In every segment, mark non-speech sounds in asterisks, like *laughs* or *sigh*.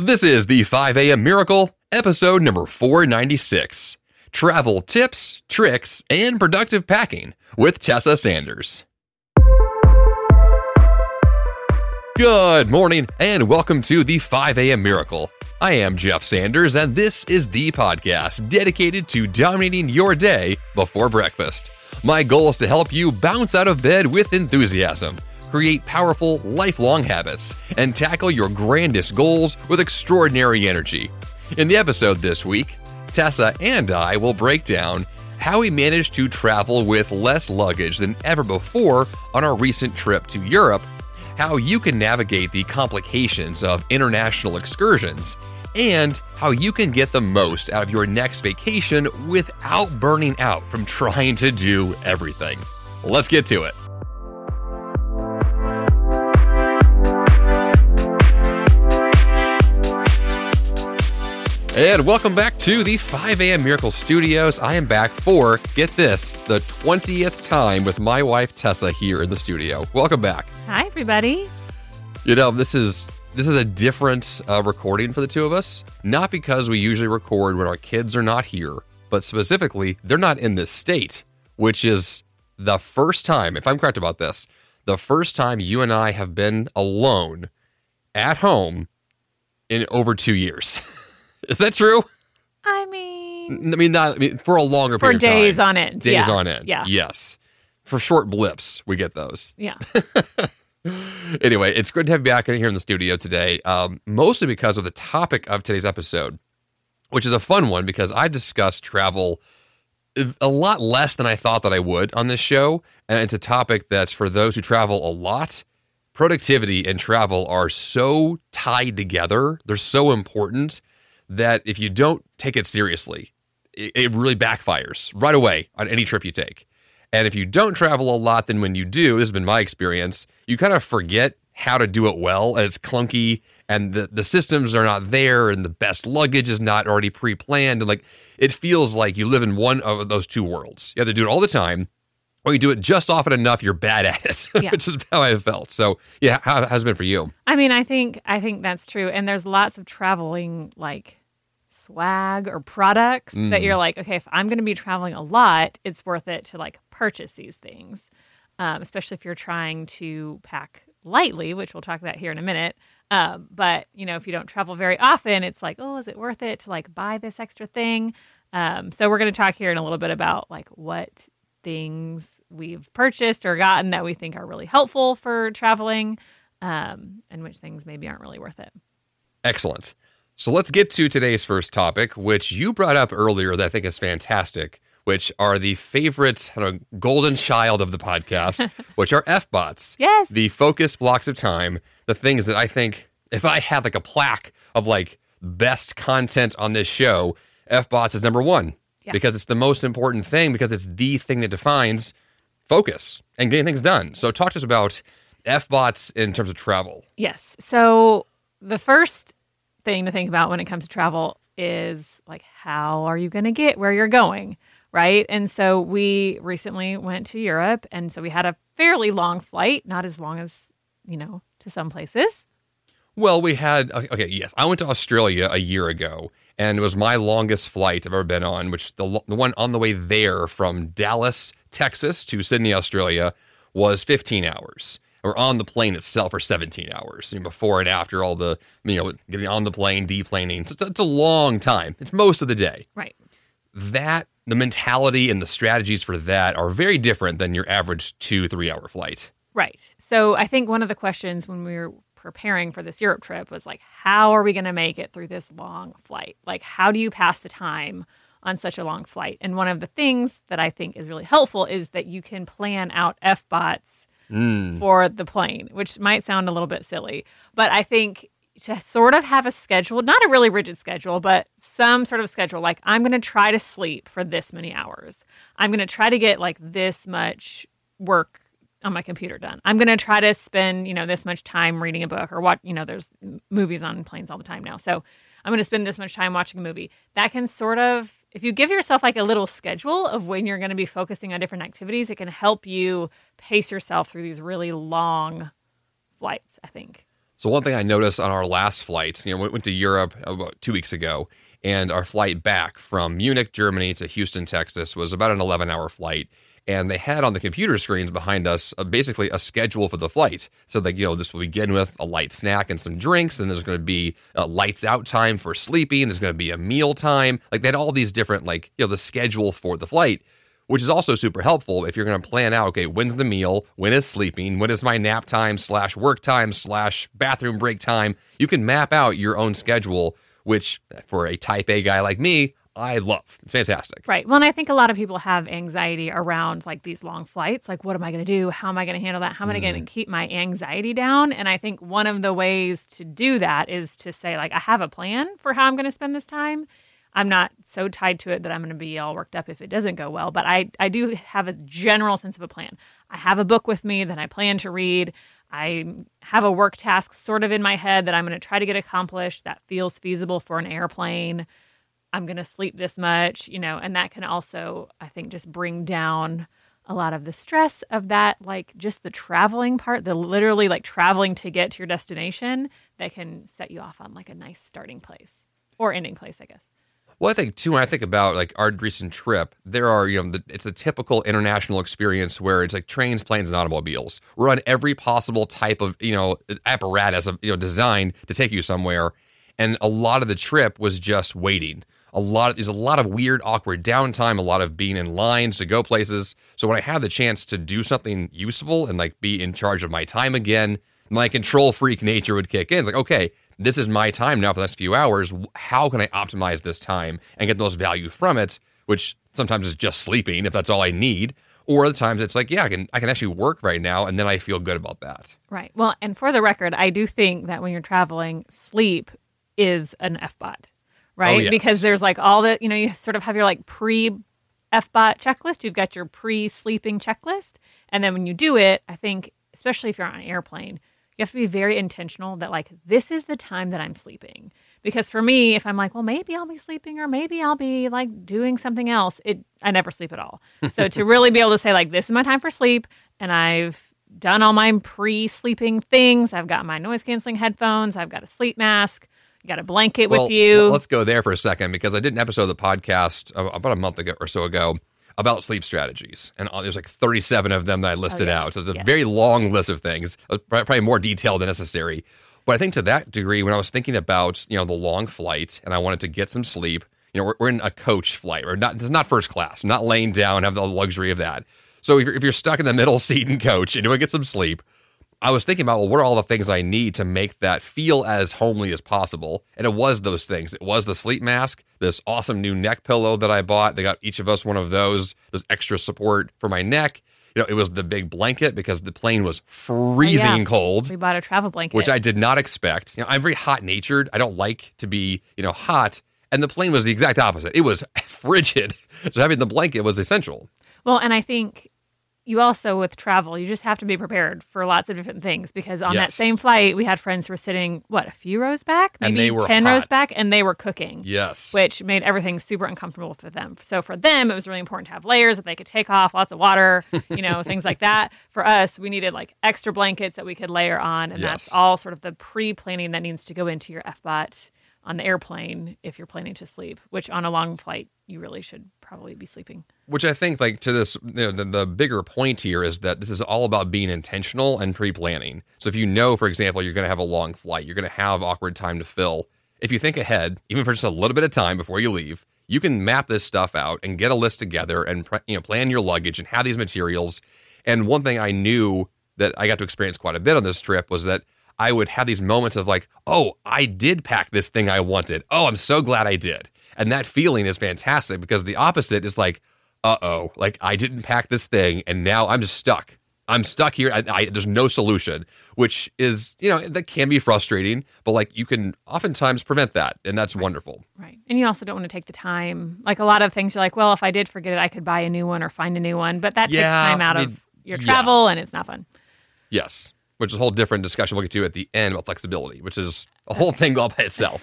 This is the 5 a.m. Miracle, episode number 496 Travel Tips, Tricks, and Productive Packing with Tessa Sanders. Good morning, and welcome to the 5 a.m. Miracle. I am Jeff Sanders, and this is the podcast dedicated to dominating your day before breakfast. My goal is to help you bounce out of bed with enthusiasm create powerful, lifelong habits, and tackle your grandest goals with extraordinary energy. In the episode this week, Tessa and I will break down how we managed to travel with less luggage than ever before on our recent trip to Europe, how you can navigate the complications of international excursions, and how you can get the most out of your next vacation without burning out from trying to do everything. Let's get to it. And welcome back to the 5 a.m. Miracle Studios. I am back for, get this, the 20th time with my wife Tessa here in the studio. Welcome back. Hi, everybody. You know, this is this is a different uh, recording for the two of us. Not because we usually record when our kids are not here, but specifically they're not in this state, which is the first time, if I'm correct about this, the first time you and I have been alone at home in over two years. *laughs* *laughs* Is that true? I mean, I mean, not I mean, for a longer for period days of time. on end. Days yeah. on end. Yeah. Yes. For short blips, we get those. Yeah. *laughs* anyway, it's good to have you back here in the studio today, um, mostly because of the topic of today's episode, which is a fun one because I've discussed travel a lot less than I thought that I would on this show. And it's a topic that's for those who travel a lot. Productivity and travel are so tied together, they're so important that if you don't take it seriously, it, it really backfires right away on any trip you take. And if you don't travel a lot, then when you do, this has been my experience, you kind of forget how to do it well and it's clunky and the, the systems are not there and the best luggage is not already pre-planned and like it feels like you live in one of those two worlds you have to do it all the time or you do it just often enough you're bad at it *laughs* Yeah. which is how i felt so yeah how has it been for you I mean, I think I think that's true. And there's lots of traveling like swag or products Mm. that you're like, okay, if I'm going to be traveling a lot, it's worth it to like purchase these things, um, especially if you're trying to pack lightly, which we'll talk about here in a minute. Um, but you know, if you don't travel very often, it's like, oh, is it worth it to like buy this extra thing? Um, so we're going to talk here in a little bit about like what things we've purchased or gotten that we think are really helpful for traveling, um, and which things maybe aren't really worth it. Excellent. So let's get to today's first topic, which you brought up earlier that I think is fantastic, which are the favorite I don't know, golden child of the podcast, *laughs* which are F bots. Yes. The focus blocks of time, the things that I think if I had like a plaque of like best content on this show, F bots is number one Yeah. because it's the most important thing because it's the thing that defines focus and getting things done. So talk to us about F bots in terms of travel. Yes. So the first thing to think about when it comes to travel is like, how are you going to get where you're going? Right. And so we recently went to Europe. And so we had a fairly long flight, not as long as, you know, to some places. Well, we had okay, Yes, I went to Australia a year ago, and it was my longest flight I've ever been on. Which the the one on the way there from Dallas, Texas, to Sydney, Australia, was 15 hours. Or on the plane itself for 17 hours. You know, before and after all the you know getting on the plane, deplaning. It's, it's a long time. It's most of the day. Right. That the mentality and the strategies for that are very different than your average two three hour flight. Right. So I think one of the questions when we were preparing for this Europe trip was like, how are we going to make it through this long flight? Like, how do you pass the time on such a long flight? And one of the things that I think is really helpful is that you can plan out F bots Mm. for the plane, which might sound a little bit silly, but I think to sort of have a schedule, not a really rigid schedule, but some sort of schedule. Like, I'm going to try to sleep for this many hours. I'm going to try to get like this much work on my computer done. I'm going to try to spend, you know, this much time reading a book or what, you know, there's movies on planes all the time now. So I'm going to spend this much time watching a movie. That can sort of, if you give yourself like a little schedule of when you're going to be focusing on different activities, it can help you pace yourself through these really long flights, I think. So one thing I noticed on our last flight, you know, we went to Europe about two weeks ago, and our flight back from Munich, Germany to Houston, Texas was about an 11 hour flight. And they had on the computer screens behind us uh, basically a schedule for the flight. So like, you know, this will begin with a light snack and some drinks. Then there's going to be a lights out time for sleeping. There's going to be a meal time. Like they had all these different, like, you know, the schedule for the flight which is also super helpful if you're going to plan out okay when's the meal when is sleeping when is my nap time slash work time slash bathroom break time you can map out your own schedule which for a type a guy like me i love it's fantastic Right. Well, and I think a lot of people have anxiety around like these long flights. Like, what am I going to do? How am I going to handle that? How am I going to mm. keep my anxiety down? And I think one of the ways to do that is to say, like, I have a plan for how I'm going to spend this time. I'm not so tied to it that I'm going to be all worked up if it doesn't go well, but I, I do have a general sense of a plan. I have a book with me that I plan to read. I have a work task sort of in my head that I'm going to try to get accomplished that feels feasible for an airplane. I'm going to sleep this much, you know, and that can also, I think, just bring down a lot of the stress of that, like just the traveling part, the literally like traveling to get to your destination that can set you off on like a nice starting place or ending place, I guess. Well, I think too when I think about like our recent trip, there are you know the, it's a typical international experience where it's like trains, planes, and automobiles. We're on every possible type of you know apparatus of you know designed to take you somewhere, and a lot of the trip was just waiting. A lot of, there's a lot of weird, awkward downtime, a lot of being in lines to go places. So when I had the chance to do something useful and like be in charge of my time again, my control freak nature would kick in. It's like, okay, this is my time now for the next few hours. How can I optimize this time and get the most value from it? Which sometimes is just sleeping if that's all I need. Or other times it's like, yeah, I can I can actually work right now and then I feel good about that. Right. Well, and for the record, I do think that when you're traveling, sleep is an FBOT, Oh, right? yes. Because there's like all the, you know, you sort of have your like pre FBOT checklist, you've got your pre sleeping checklist. And then when you do it, I think, especially if you're on an airplane, you have to be very intentional that like this is the time that I'm sleeping. Because for me, if I'm like, well, maybe I'll be sleeping or maybe I'll be like doing something else, it I never sleep at all. *laughs* So to really be able to say like this is my time for sleep and I've done all my pre-sleeping things. I've got my noise canceling headphones, I've got a sleep mask, you got a blanket Well, with you. Let's go there for a second because I did an episode of the podcast about a month ago or so ago about sleep strategies, and uh, there's like 37 of them that I listed Oh, yes, out. So it's a yes. very long list of things, uh, probably more detailed than necessary. But I think to that degree, when I was thinking about you know the long flight and I wanted to get some sleep, you know, we're, we're in a coach flight. We're not. This is not first class. I'm not laying down. Have the luxury of that. So if you're, if you're stuck in the middle seat in coach and you want to get some sleep, I was thinking about, well, what are all the things I need to make that feel as homely as possible? And it was those things. It was the sleep mask, this awesome new neck pillow that I bought. They got each of us one of those, there's extra support for my neck. You know, it was the big blanket because the plane was freezing cold, we bought a travel blanket. which I did not expect. You know, I'm very hot natured. I don't like to be, you know, hot. And the plane was the exact opposite. It was *laughs* frigid. So having the blanket was essential. Well, and I think you also with travel, you just have to be prepared for lots of different things because on that same flight, we had friends who were sitting what a few rows back, maybe ten rows back, and they were cooking. Yes. Which made everything super uncomfortable for them. So for them, it was really important to have layers that they could take off, lots of water, *laughs* you know, things like that. For us, we needed like extra blankets that we could layer on, and that's all sort of the pre-planning that needs to go into your FBOT on the airplane if you're planning to sleep. Which on a long flight, you really should probably be sleeping. which I think like to this you know, the, the bigger point here is that this is all about being intentional and pre-planning. So if you know, for example, you're going to have a long flight, you're going to have awkward time to fill. If you think ahead, even for just a little bit of time before you leave, you can map this stuff out and get a list together and pre- you know plan your luggage and have these materials. And one thing I knew that I got to experience quite a bit on this trip was that I would have these moments of like, oh, I did pack this thing I wanted. Oh, I'm so glad I did. And that feeling is fantastic because the opposite is like, uh oh, like I didn't pack this thing and now I'm just stuck. I'm stuck here. I, I, there's no solution, which is, you know, that can be frustrating, but like you can oftentimes prevent that. And that's wonderful. Right. And you also don't want to take the time. Like a lot of things, you're like, well, if I did forget it, I could buy a new one or find a new one. But that takes time out I of mean, your yeah. travel and it's not fun. Yes, which is a whole different discussion we'll get to at the end about flexibility, which is a whole thing all by itself.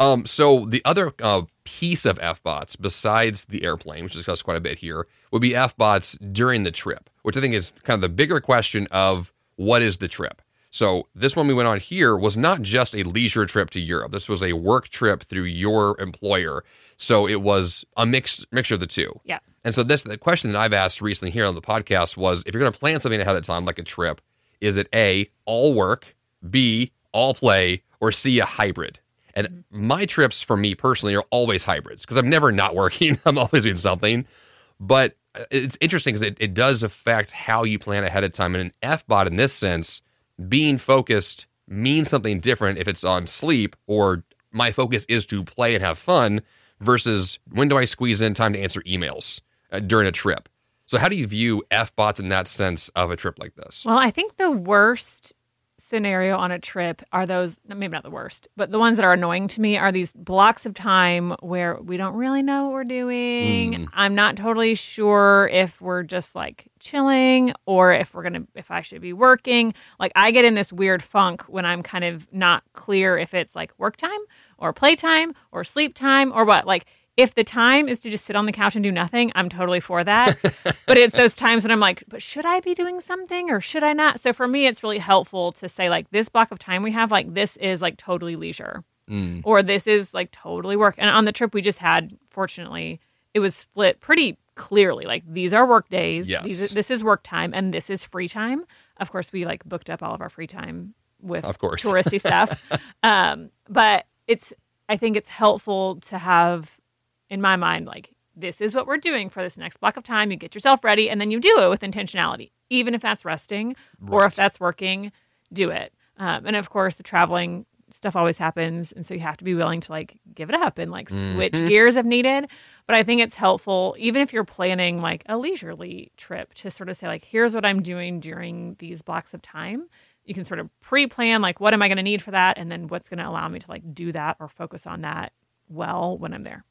Um, so the other uh, piece of FBOTs besides the airplane, which is discussed quite a bit here, would be FBOTs during the trip, which I think is kind of the bigger question of what is the trip. So this one we went on here was not just a leisure trip to Europe. This was a work trip through your employer. So it was a mix mixture of the two. Yeah. And so this the question that I've asked recently here on the podcast was if you're going to plan something ahead of time like a trip, is it A, all work, B, all play, or C, a hybrid? And my trips for me personally are always hybrids because I'm never not working. *laughs* I'm always doing something. But it's interesting because it, it does affect how you plan ahead of time. And an F bot in this sense being focused means something different if it's on sleep or my focus is to play and have fun versus when do I squeeze in time to answer emails uh, during a trip. So how do you view F bots in that sense of a trip like this? Well, I think the worst scenario on a trip are those maybe not the worst, but the ones that are annoying to me are these blocks of time where we don't really know what we're doing. Mm. I'm not totally sure if we're just like chilling or if we're going to if I should be working. Like I get in this weird funk when I'm kind of not clear if it's like work time or playtime or sleep time or what. Like if the time is to just sit on the couch and do nothing, I'm totally for that. *laughs* but it's those times when I'm like, but should I be doing something or should I not? So for me, it's really helpful to say, like, this block of time we have, like, this is like totally leisure Mm. or this is like totally work. And on the trip we just had, fortunately, it was split pretty clearly. Like, these are work days, Yes. these, this is work time, and this is free time. Of course, we like booked up all of our free time with Of course. touristy stuff. *laughs* um, but it's I think it's helpful to have in my mind like this is what we're doing for this next block of time. You get yourself ready and then you do it with intentionality, even if that's resting or if that's working. Do it. Um, and of course, the traveling stuff always happens, and so you have to be willing to like give it up and like switch Mhm. gears if needed. But I think it's helpful, even if you're planning like a leisurely trip, to sort of say like, here's what I'm doing during these blocks of time you can sort of pre-plan like what am i going to need for that and then what's going to allow me to like do that or focus on that well when i'm there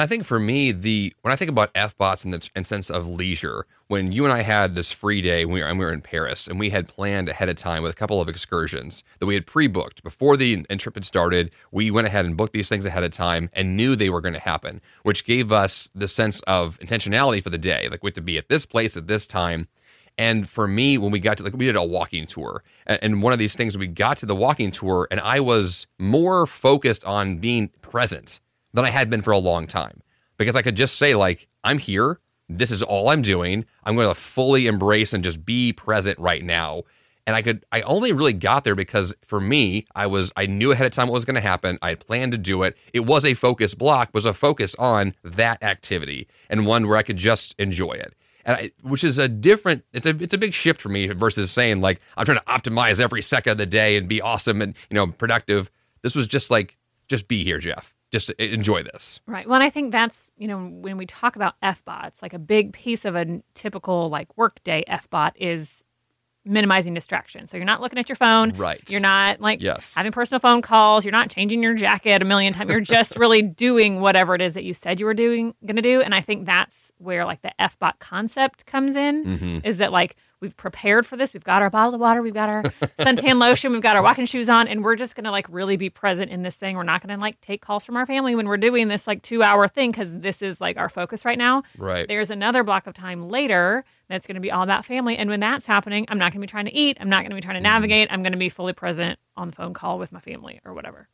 And I think for me, the when I think about F bots in the in sense of leisure, when you and I had this free day when we were, and we were in Paris, and we had planned ahead of time with a couple of excursions that we had pre-booked before the trip had started. We went ahead and booked these things ahead of time and knew they were going to happen, which gave us the sense of intentionality for the day. Like we had to be at this place at this time. And for me, when we got to like we did a walking tour, and one of these things we got to the walking tour, and I was more focused on being present than I had been for a long time because I could just say like I'm here, this is all I'm doing. I'm going to fully embrace and just be present right now. And I could I only really got there because for me, I was I knew ahead of time what was going to happen. I had planned to do it. It was a focus block, was a focus on that activity and one where I could just enjoy it and I, which is a different it's a it's a big shift for me versus saying like I'm trying to optimize every second of the day and be awesome and you know productive. This was just like just be here, Jeff. Just enjoy this. right well and i think that's you know when we talk about f bots like a big piece of a typical like workday f bot is minimizing distraction so you're not looking at your phone Right. you're not like Yes. having personal phone calls you're not changing your jacket a million times you're just *laughs* really doing whatever it is that you said you were doing going to do and i think that's where like the f bot concept comes in Mm-hmm. is that like we've prepared for this we've got our bottle of water we've got our *laughs* suntan lotion we've got our walking shoes on and we're just going to like really be present in this thing we're not going to like take calls from our family when we're doing this like two hour thing because this is like our focus right now Right. there's another block of time later that's going to be all about family. And when that's happening, I'm not going to be trying to eat. I'm not going to be trying to mm-hmm. navigate. I'm going to be fully present on the phone call with my family or whatever.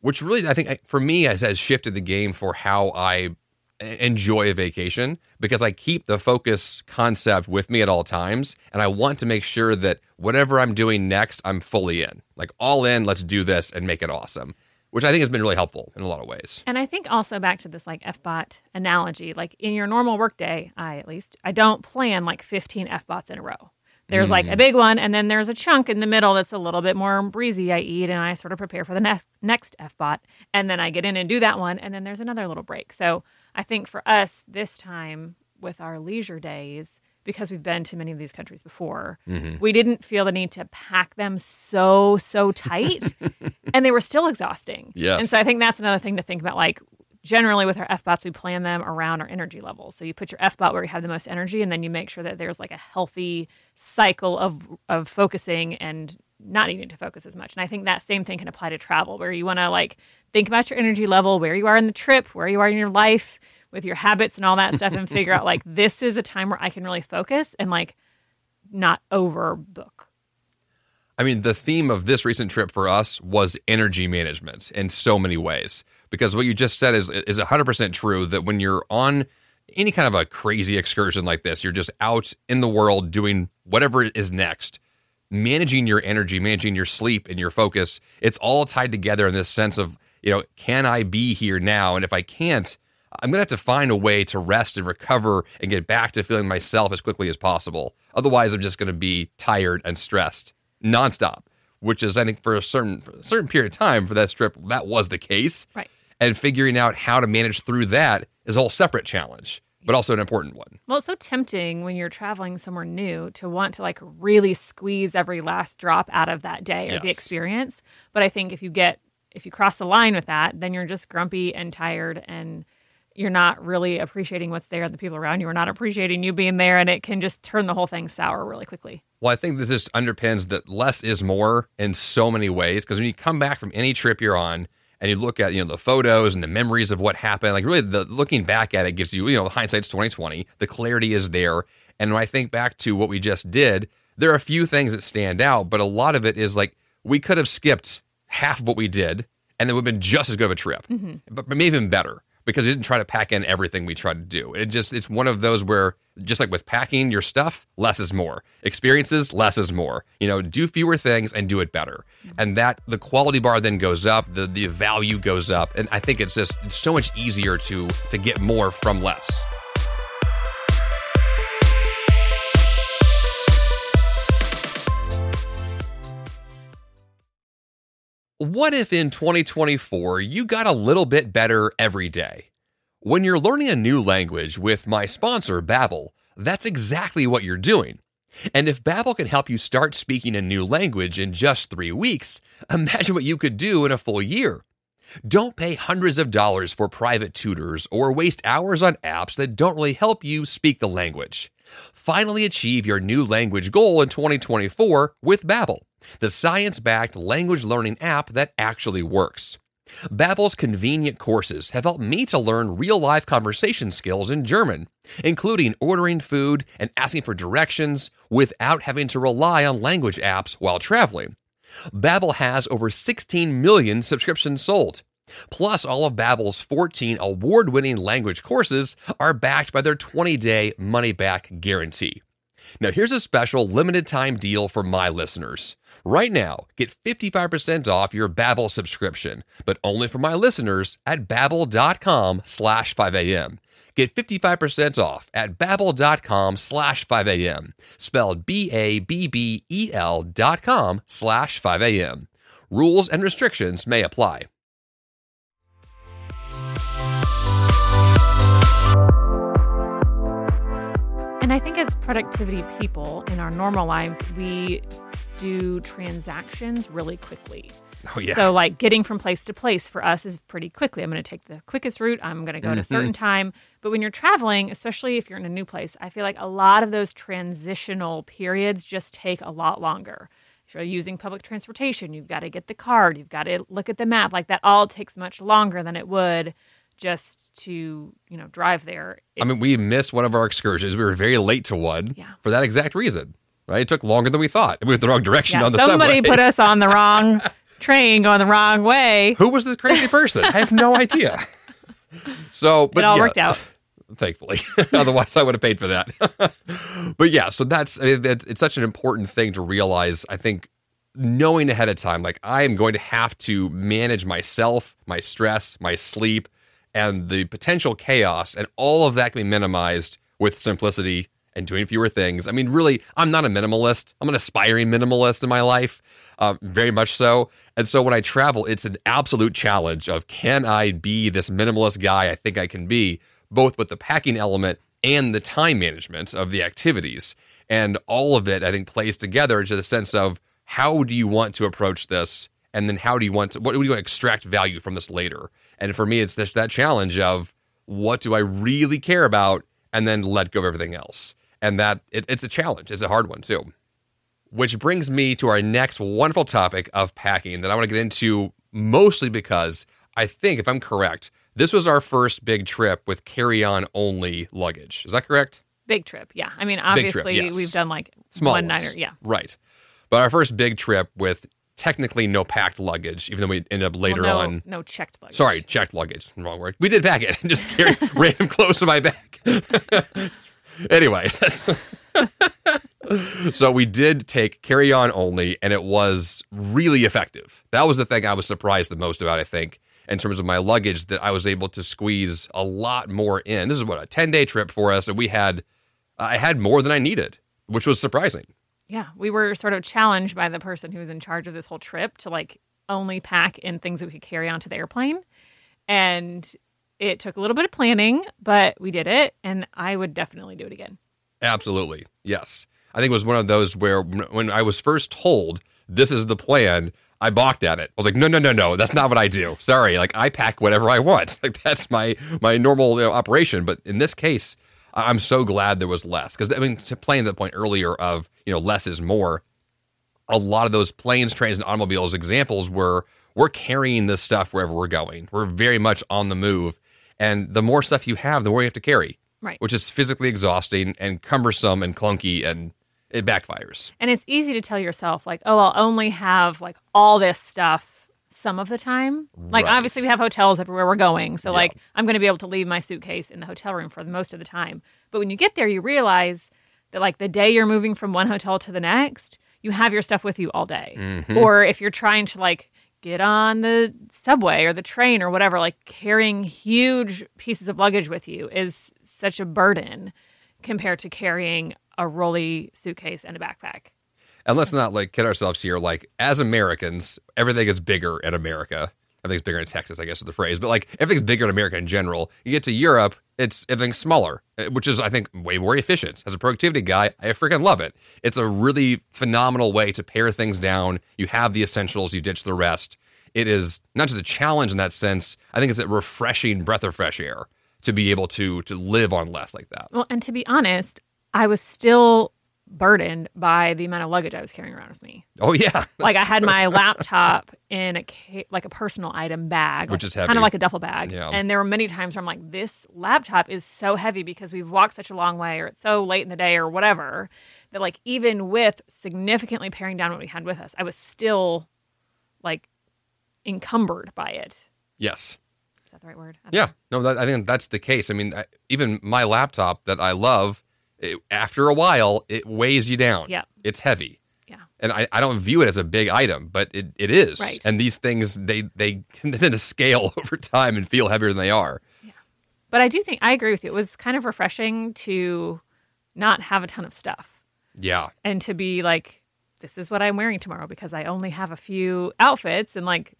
which really I think for me has, has shifted the game for how I enjoy a vacation because I keep the focus concept with me at all times and I want to make sure that whatever I'm doing next I'm fully in. Like all in, let's do this and make it awesome, which I think has been really helpful in a lot of ways. And I think also back to this like FBot analogy, like in your normal workday, I at least, I don't plan like 15 FBots in a row. There's like a mm. big one, and then there's a chunk in the middle that's a little bit more breezy. I eat and I sort of prepare for the next next FBot, and then I get in and do that one, and then there's another little break. So I think for us this time with our leisure days, because we've been to many of these countries before, mm-hmm. we didn't feel the need to pack them so so tight, *laughs* and they were still exhausting. Yes. And so I think that's another thing to think about. Like generally with our FBOTs, we plan them around our energy levels. So you put your FBOT where you have the most energy, and then you make sure that there's like a healthy cycle of of focusing and not needing to focus as much. And I think that same thing can apply to travel, where you want to like think about your energy level, where you are in the trip, where you are in your life with your habits and all that stuff, and figure out like *laughs* this is a time where I can really focus and like not overbook. I mean, the theme of this recent trip for us was energy management in so many ways. Because what you just said is is 100% true that when you're on any kind of a crazy excursion like this, you're just out in the world doing whatever is next, managing your energy, managing your sleep and your focus. It's all tied together in this sense of, you know, can I be here now? And if I can't, I'm going to have to find a way to rest and recover and get back to feeling myself as quickly as possible. Otherwise, I'm just going to be tired and stressed nonstop, which is, I think, for a certain for a certain period of time for that strip, that was the case. Right. And figuring out how to manage through that is a whole separate challenge, but also an important one. Well, it's so tempting when you're traveling somewhere new to want to like really squeeze every last drop out of that day or the experience. But I think if you get if you cross the line with that, then you're just grumpy and tired and you're not really appreciating what's there and the people around you are not appreciating you being there and it can just turn the whole thing sour really quickly. Well, I think this just underpins that less is more in so many ways. Because when you come back from any trip you're on and you look at you know the photos and the memories of what happened, like really the looking back at it gives you you know the hindsight's twenty twenty. The clarity is there, and when I think back to what we just did, there are a few things that stand out, but a lot of it is like we could have skipped half of what we did, and it would have been just as good of a trip, mm-hmm. but, but maybe even better because we didn't try to pack in everything we tried to do. It just it's one of those where just like with packing your stuff, less is more. Experiences, less is more. You know, do fewer things and do it better. Mm-hmm. And that the quality bar then goes up, the the value goes up, and I think it's just it's so much easier to to get more from less. What if in 2024 you got a little bit better every day? When you're learning a new language with my sponsor Babbel, that's exactly what you're doing. And if Babbel can help you start speaking a new language in just 3 weeks, *laughs* imagine what you could do in a full year. Don't pay hundreds of dollars for private tutors or waste hours on apps that don't really help you speak the language. Finally achieve your new language goal in 2024 with Babbel, the science-backed language learning app that actually works. Babbel's convenient courses have helped me to learn real-life conversation skills in German, including ordering food and asking for directions without having to rely on language apps while traveling. Babbel has over 16 million subscriptions sold. Plus, all of Babbel's 14 award-winning language courses are backed by their 20-day money-back guarantee. Now, here's a special limited-time deal for my listeners. Right now, get 55% off your Babbel subscription, but only for my listeners at babbel.com slash 5am. Get 55% off at babbel.com slash 5am, spelled B-A-B-B-E-L dot com slash 5am. Rules and restrictions may apply. And I think as productivity people in our normal lives, we do transactions really quickly. Oh, yeah. So, like getting from place to place for us is pretty quickly. I'm going to take the quickest route. I'm going to go at a Mm-hmm. certain time. But when you're traveling, especially if you're in a new place, I feel like a lot of those transitional periods just take a lot longer. If you're using public transportation, you've got to get the card, you've got to look at the map. Like that all takes much longer than it would just to, you know, drive there. I mean, we missed one of our excursions. We were very late to one Yeah. for that exact reason. Right? It took longer than we thought. We went the wrong direction yeah, on the somebody subway. put us on the wrong *laughs* train going the wrong way. Who was this crazy person? I have no idea. *laughs* So, but it all yeah, worked out. thankfully. *laughs* Otherwise, I would have paid for that. but yeah, so that's I mean, that's- it's such an important thing to realize. I think knowing ahead of time, like I am going to have to manage myself, my stress, my sleep, and the potential chaos, and all of that can be minimized with simplicity and doing fewer things. I mean, really, I'm not a minimalist. I'm an aspiring minimalist in my life, uh, very much so. And so when I travel, it's an absolute challenge of can I be this minimalist guy I think I can be, both with the packing element and the time management of the activities. And all of it, I think, plays together to the sense of how do you want to approach this? And then how do you want to, what do you want to extract value from this later? And for me, it's just that challenge of what do I really care about? And then let go of everything else. And that it, it's a challenge. It's a hard one too. Which brings me to our next wonderful topic of packing that I want to get into mostly because I think, if I'm correct, this was our first big trip with carry on only luggage. Is that correct? Big trip. Yeah. I mean, Big trip, obviously, yes. we've done like Small one ones. niner. Yeah. Right. But our first big trip with technically no packed luggage, even though we ended up later Well, no, on. no checked luggage. Sorry, checked luggage. Wrong word. We did pack it and *laughs* just carry *laughs* random clothes to my back. *laughs* anyway, *laughs* so we did take carry on only, and it was really effective. That was the thing I was surprised the most about, I think, in terms of my luggage, that I was able to squeeze a lot more in. This is what a 10 day trip for us, and we had, I had more than I needed, which was surprising. Yeah, we were sort of challenged by the person who was in charge of this whole trip to like only pack in things that we could carry onto the airplane. And it took a little bit of planning, but we did it. And I would definitely do it again. Absolutely. Yes. I think it was one of those where when I was first told this is the plan, I balked at it. I was like, no, no, no, no, that's not what I do. Sorry. Like I pack whatever I want. *laughs* Like that's my my normal you know, operation. But in this case, I'm so glad there was less because I mean, to playing the point earlier of you know less is more. A lot of those planes, trains, and automobiles examples were we're carrying this stuff wherever we're going. We're very much on the move, and the more stuff you have, the more you have to carry Right. which is physically exhausting and cumbersome and clunky and it backfires. And it's easy to tell yourself, like, oh, I'll only have like all this stuff some of the time. Like, Right. obviously, we have hotels everywhere we're going. So, Yeah. like, I'm going to be able to leave my suitcase in the hotel room for the most of the time. But when you get there, you realize that, like, the day you're moving from one hotel to the next, you have your stuff with you all day. Mhm. Or if you're trying to, like, get on the subway or the train or whatever, like, carrying huge pieces of luggage with you is such a burden compared to carrying a rolly suitcase and a backpack. And let's not like kid ourselves here. Like as Americans, everything is bigger in America. Everything's bigger in Texas, I guess is the phrase. But like everything's bigger in America in general. You get to Europe, it's everything's smaller, eh, which is I think way more efficient. As a productivity guy, I freaking love it. It's a really phenomenal way to pare things down. You have the essentials, you ditch the rest. It is not just a challenge in that sense. I think it's a refreshing breath of fresh air to be able to to live on less like that. Well, and to be honest, I was still burdened by the amount of luggage I was carrying around with me. Oh yeah, *laughs* like I had my *laughs* laptop in a ca- like a personal item bag, Which is kind of like a duffel bag. Yeah. And there were many times where I'm like, this laptop is so heavy because we've walked such a long way, or it's so late in the day, or whatever. That like even with significantly paring down what we had with us, I was still like encumbered by it. yes. Is that the right word? Yeah, know. no, that, I think that's the case. I mean, I, even my laptop that I love, it, after a while, it weighs you down. Yeah. it's heavy. Yeah. and I, I don't view it as a big item, but it, it is. Right. And these things they they *laughs* tend to scale *laughs* over time and feel heavier than they are. Yeah. But I do think I agree with you. It was kind of refreshing to not have a ton of stuff. Yeah, and to be like this is what i'm wearing tomorrow because i only have a few outfits and like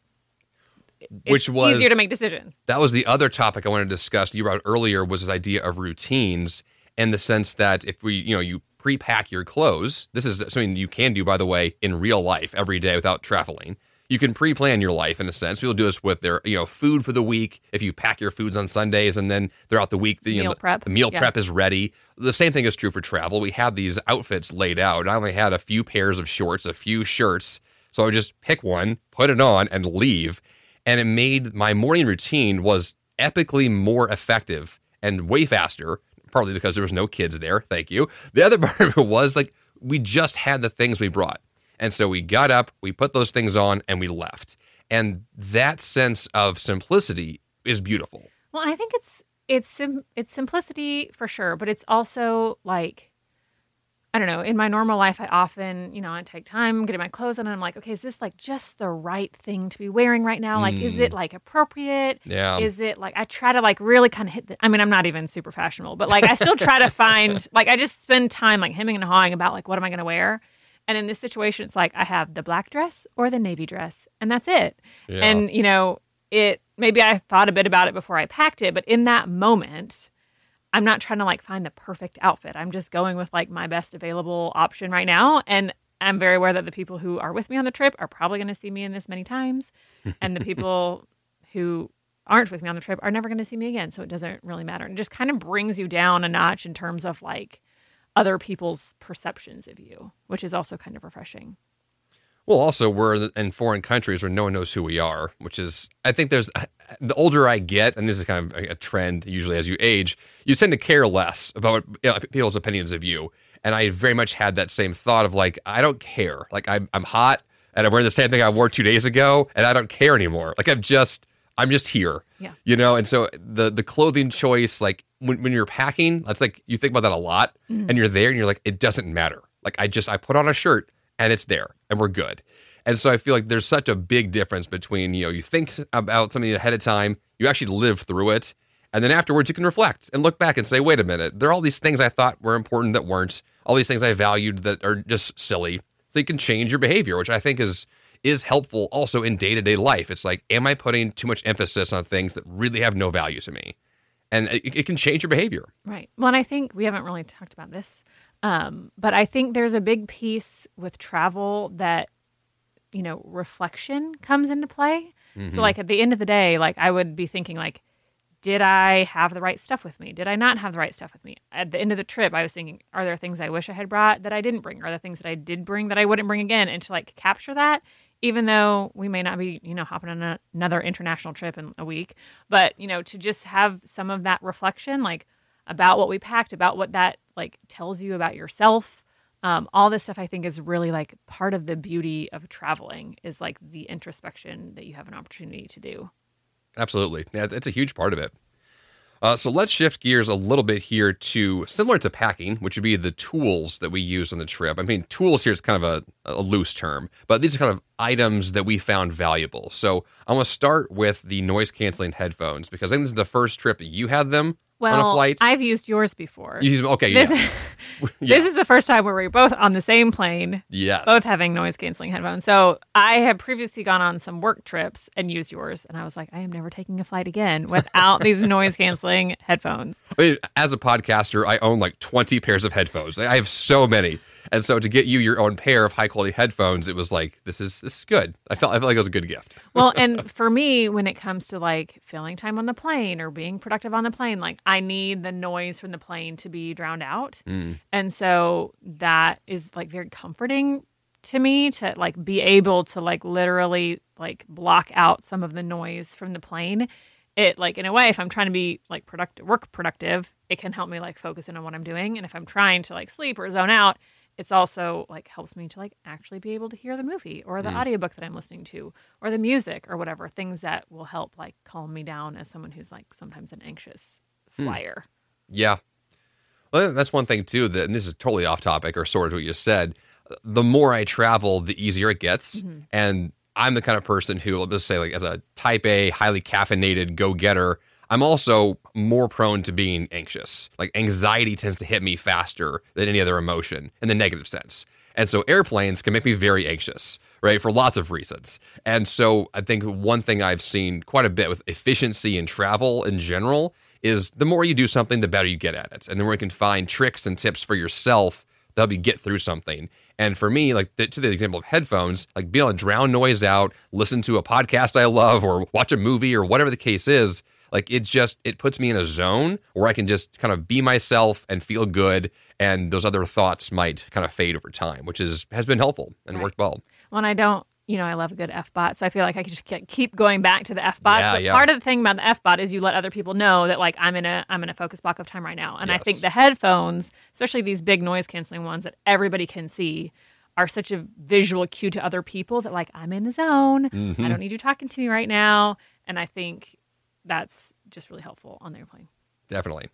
it's Which was- easier to make decisions that was the other topic I wanted to discuss. You brought earlier was this idea of routines and the sense that if we, you know, you pre-pack your clothes. This is something you can do, by the way, in real life every day without traveling. You can pre-plan your life in a sense. People do this with their, you know, food for the week. If you pack your foods on Sundays and then throughout the week, the, you know, Meal the- prep. the meal Yeah. prep is ready. The same thing is true for travel. We had these outfits laid out. I only had a few pairs of shorts, a few shirts. So I would just pick one, put it on, and leave. And it made my morning routine was epically more effective and way faster, partly because there was no kids there. Thank you. The other *laughs* part of it was like we just had the things we brought. And so we got up, we put those things on, and we left. And that sense of simplicity is beautiful. well i think it's it's sim- it's simplicity for sure but it's also like i don't know in my normal life i often you know i take time getting my clothes on and i'm like okay is this like just the right thing to be wearing right now? Like is it mm. like appropriate? Yeah. is it like I try to like really kind of hit the I mean I'm not even super fashionable but like I still try to find *laughs* like I just spend time like hemming and hawing about like what am I going to wear? And in this situation it's like I have the black dress or the navy dress and that's it. Yeah. and you know it maybe I thought a bit about it before I packed it but in that moment I'm not trying to like find the perfect outfit I'm just going with like my best available option right now and I'm very aware that the people who are with me on the trip are probably going to see me in this many times and the people *laughs* who aren't with me on the trip are never going to see me again. So it doesn't really matter. And it just kind of brings you down a notch in terms of like other people's perceptions of you, which is also kind of refreshing. Well, also we're in foreign countries where no one knows who we are, which is I think there's the older I get, and this is kind of a trend usually as you age, you tend to care less about people's opinions of you. And I very much had that same thought of like, I don't care. Like I'm I'm hot and I'm wearing the same thing I wore two days ago, and I don't care anymore. Like I'm just I'm just here. Yeah. You know, and so the the clothing choice, like when, when you're packing, that's like you think about that a lot Mm-hmm. and you're there and you're like, it doesn't matter. Like I just I put on a shirt and it's there and we're good. And so I feel like there's such a big difference between, you know, you think about something ahead of time, you actually live through it, and then afterwards you can reflect and look back and say, wait a minute, there are all these things I thought were important that weren't, all these things I valued that are just silly. So you can change your behavior, which I think is is helpful also in day-to-day life. It's like, am I putting too much emphasis on things that really have no value to me? And it, it can change your behavior. Right. Well, and I think we haven't really talked about this, um, but I think there's a big piece with travel that, you know, reflection comes into play. So, like at the end of the day, like I would be thinking, like, did I have the right stuff with me? Did I not have the right stuff with me? At the end of the trip, I was thinking, are there things I wish I had brought that I didn't bring? Are there things that I did bring that I wouldn't bring again? And to like capture that, even though we may not be, you know, hopping on a, another international trip in a week, but you know, to just have some of that reflection, like about what we packed, about what that like tells you about yourself. Um, all this stuff I think is really like part of the beauty of traveling is like the introspection that you have an opportunity to do. Absolutely. Yeah, it's a huge part of it. Uh, so let's shift gears a little bit here to similar to packing, which would be the tools that we use on the trip. I mean, tools here is kind of a, a loose term, but these are kind of items that we found valuable. So I'm going to start with the noise canceling headphones because I think this is the first trip you had them on a Well, flight. I've used yours before. You use- okay, this, *laughs* yeah. this is the first time where we're both on the same plane, yes. both having noise canceling headphones. So I have previously gone on some work trips and used yours, and I was like, I am never taking a flight again without these *laughs* noise canceling headphones. I mean, as a podcaster, I own like 20 pairs of headphones. I have so many. And so to get you your own pair of high quality headphones, it was like, this is this is good. I felt I felt like it was a good gift. *laughs* Well, and for me, when it comes to like filling time on the plane or being productive on the plane, like I need the noise from the plane to be drowned out. Mm. And so that is like very comforting to me to like be able to like literally like block out some of the noise from the plane. It like in a way, if I'm trying to be like productive, work productive, it can help me like focus in on what I'm doing. And if I'm trying to like sleep or zone out, it's also like helps me to like actually be able to hear the movie or the mm. audiobook that I'm listening to or the music or whatever things that will help like calm me down as someone who's like sometimes an anxious hmm. flyer. Yeah. Well, that's one thing too. That and this is totally off topic or sort of what you said. The more I travel, the easier it gets, mm-hmm. and I'm the kind of person who, let's just say, like as a Type A, highly caffeinated go getter, I'm also more prone to being anxious. Like anxiety tends to hit me faster than any other emotion in the negative sense. And so airplanes can make me very anxious, right? For lots of reasons. And so I think one thing I've seen quite a bit with efficiency in travel in general is the more you do something, the better you get at it. And the more you can find tricks and tips for yourself that help you get through something. And for me, like the, to the example of headphones, like being able to drown noise out, listen to a podcast I love, or watch a movie, or whatever the case is, like it just it puts me in a zone where I can just kind of be myself and feel good, and those other thoughts might kind of fade over time, which is has been helpful and Right. worked well. Well, and I don't, you know, I love a good F bot. So I feel like I could just keep going back to the F bot. Yeah, so yeah. part of the thing about the F bot is you let other people know that like I'm in a I'm in a focus block of time right now. And I think the headphones, especially these big noise canceling ones that everybody can see, are such a visual cue to other people that like I'm in the zone. Mm-hmm. I don't need you talking to me right now. And I think that's just really helpful on the airplane. Definitely.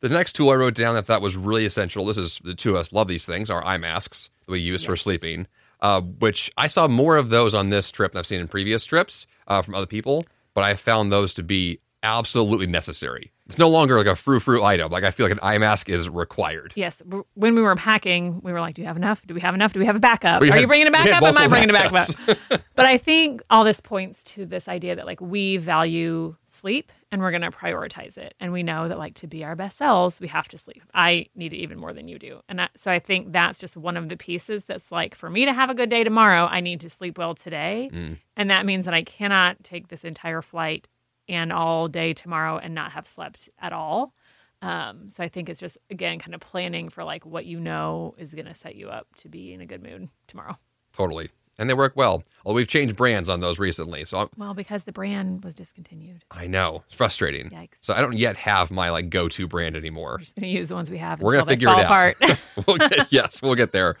The next tool I wrote down that thought was really essential. This is the two of us love these things. Our eye masks that we use for sleeping, uh, which I saw more of those on this trip than I've seen in previous trips uh, from other people. But I found those to be absolutely necessary. It's no longer like a frou frou item. Like I feel like an eye mask is required. Yes. When we were packing, we were like, do you have enough? Do we have enough? Do we have a backup? We Are had- you bringing a backup? Am I bringing a backup? *laughs* but I think all this points to this idea that like we value sleep and we're going to prioritize it. And we know that like to be our best selves, we have to sleep. I need it even more than you do. And that, so I think that's just one of the pieces that's like for me to have a good day tomorrow, I need to sleep well today. Mm. And that means that I cannot take this entire flight and all day tomorrow and not have slept at all. Um, so I think it's just again kind of planning for like what you know is going to set you up to be in a good mood tomorrow. Totally. and they work well. Well, we've changed brands on those recently, so I'm, Well, because the brand was discontinued. I know it's frustrating. Yikes. So I don't yet have my like go-to brand anymore. We're just going to use the ones we have. We're gonna figure it out. Apart. *laughs* we'll get, *laughs* yes, we'll get there.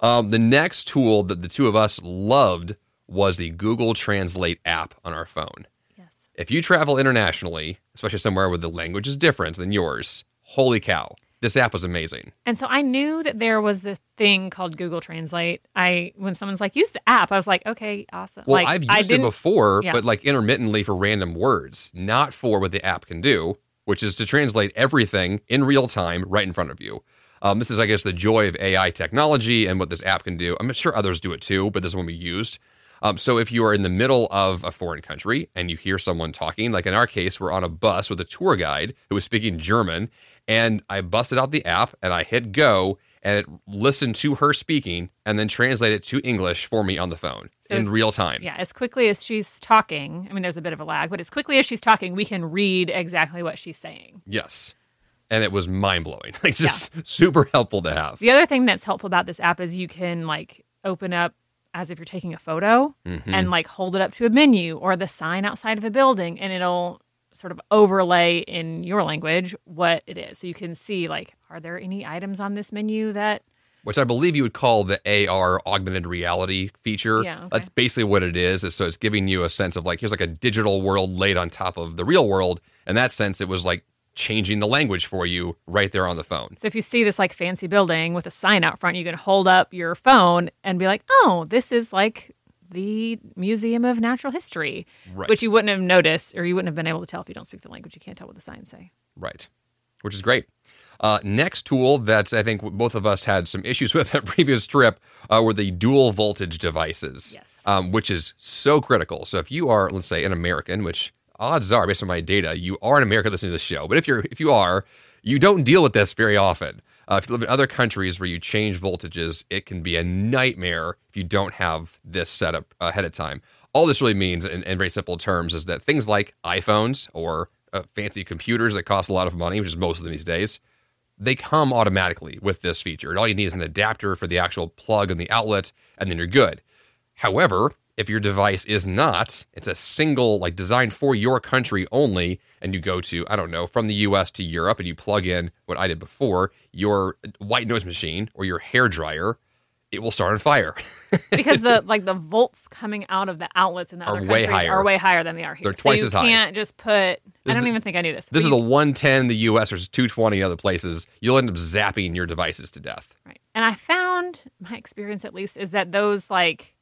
Um, the next tool that the two of us loved was the Google Translate app on our phone. If you travel internationally, especially somewhere where the language is different than yours, holy cow, this app was amazing. And so I knew that there was the thing called Google Translate. I when someone's like, use the app, I was like, okay, awesome. Well, like, I've I used it before, yeah. but like intermittently for random words, not for what the app can do, which is to translate everything in real time right in front of you. Um, this is, I guess, the joy of AI technology and what this app can do. I'm sure others do it too, but this is one we used. Um, so if you are in the middle of a foreign country and you hear someone talking, like in our case, we're on a bus with a tour guide who was speaking German, and I busted out the app and I hit go and it listened to her speaking and then translated it to English for me on the phone So in real time. Yeah, as quickly as she's talking, I mean, there's a bit of a lag, but as quickly as she's talking, we can read exactly what she's saying. Yes. And it was mind blowing. *laughs* Like just super helpful to have. The other thing that's helpful about this app is you can like open up as if you're taking a photo Mhm. and like hold it up to a menu or the sign outside of a building and it'll sort of overlay in your language what it is. So you can see like are there any items on this menu that Which I believe you would call the AR augmented reality feature. Yeah, okay. That's basically what it is. is So it's giving you a sense of like here's like a digital world laid on top of the real world. In that sense, it was like changing the language for you right there on the phone. So if you see this like fancy building with a sign out front, you can hold up your phone and be like, "Oh, this is like the Museum of Natural History," Right. which you wouldn't have noticed or you wouldn't have been able to tell if you don't speak the language. You can't tell what the signs say. Right. Which is great. Uh, next tool that I think both of us had some issues *laughs* with that previous trip uh, were the dual voltage devices. Yes. Um, which is so critical. So if you are, let's say, an American, which odds are, based on my data, you are an American listening to this show. But if you're if you are, you don't deal with this very often. Uh, if you live in other countries where you change voltages, it can be a nightmare if you don't have this set up ahead of time. All this really means, in, in very simple terms, is that things like iPhones or uh, fancy computers that cost a lot of money, which is most of them these days, they come automatically with this feature. And all you need is an adapter for the actual plug and the outlet, and then you're good. However, if your device is not, it's a single, like designed for your country only, and you go to, I don't know, from the US to Europe and you plug in what I did before, your white noise machine or your hair dryer, it will start on fire. *laughs* because the like the volts coming out of the outlets in the Are other way countries higher. are way higher than they are here. They're twice so you as high. You can't just put. I don't the- even think I knew this. this is But the 110 in the US versus 220 in other places. You'll end up zapping your devices to death. right. And I found my experience at least is that those like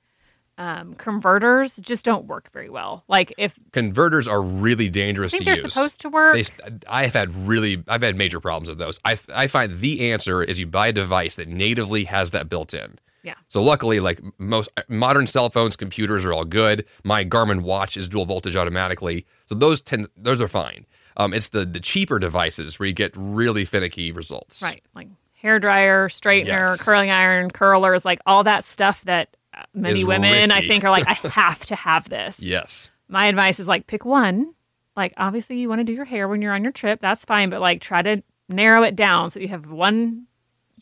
um, converters just don't work very well. Like if Converters are really dangerous. I think to they're use. supposed to work, They, I have had really, I've had major problems with those. I, I find the answer is you buy a device that natively has that built in. Yeah. So luckily, like most modern cell phones, computers are all good. My Garmin watch is dual voltage automatically, so those tend, those are fine. Um, it's the the cheaper devices where you get really finicky results. right? Like hair dryer, straightener, Yes. curling iron, curlers, like all that stuff that uh, many Is women I think are like, I *laughs* have to have this. Yes. my advice is like pick one. Like obviously you want to do your hair when you're on your trip, that's fine, but like try to narrow it down so you have one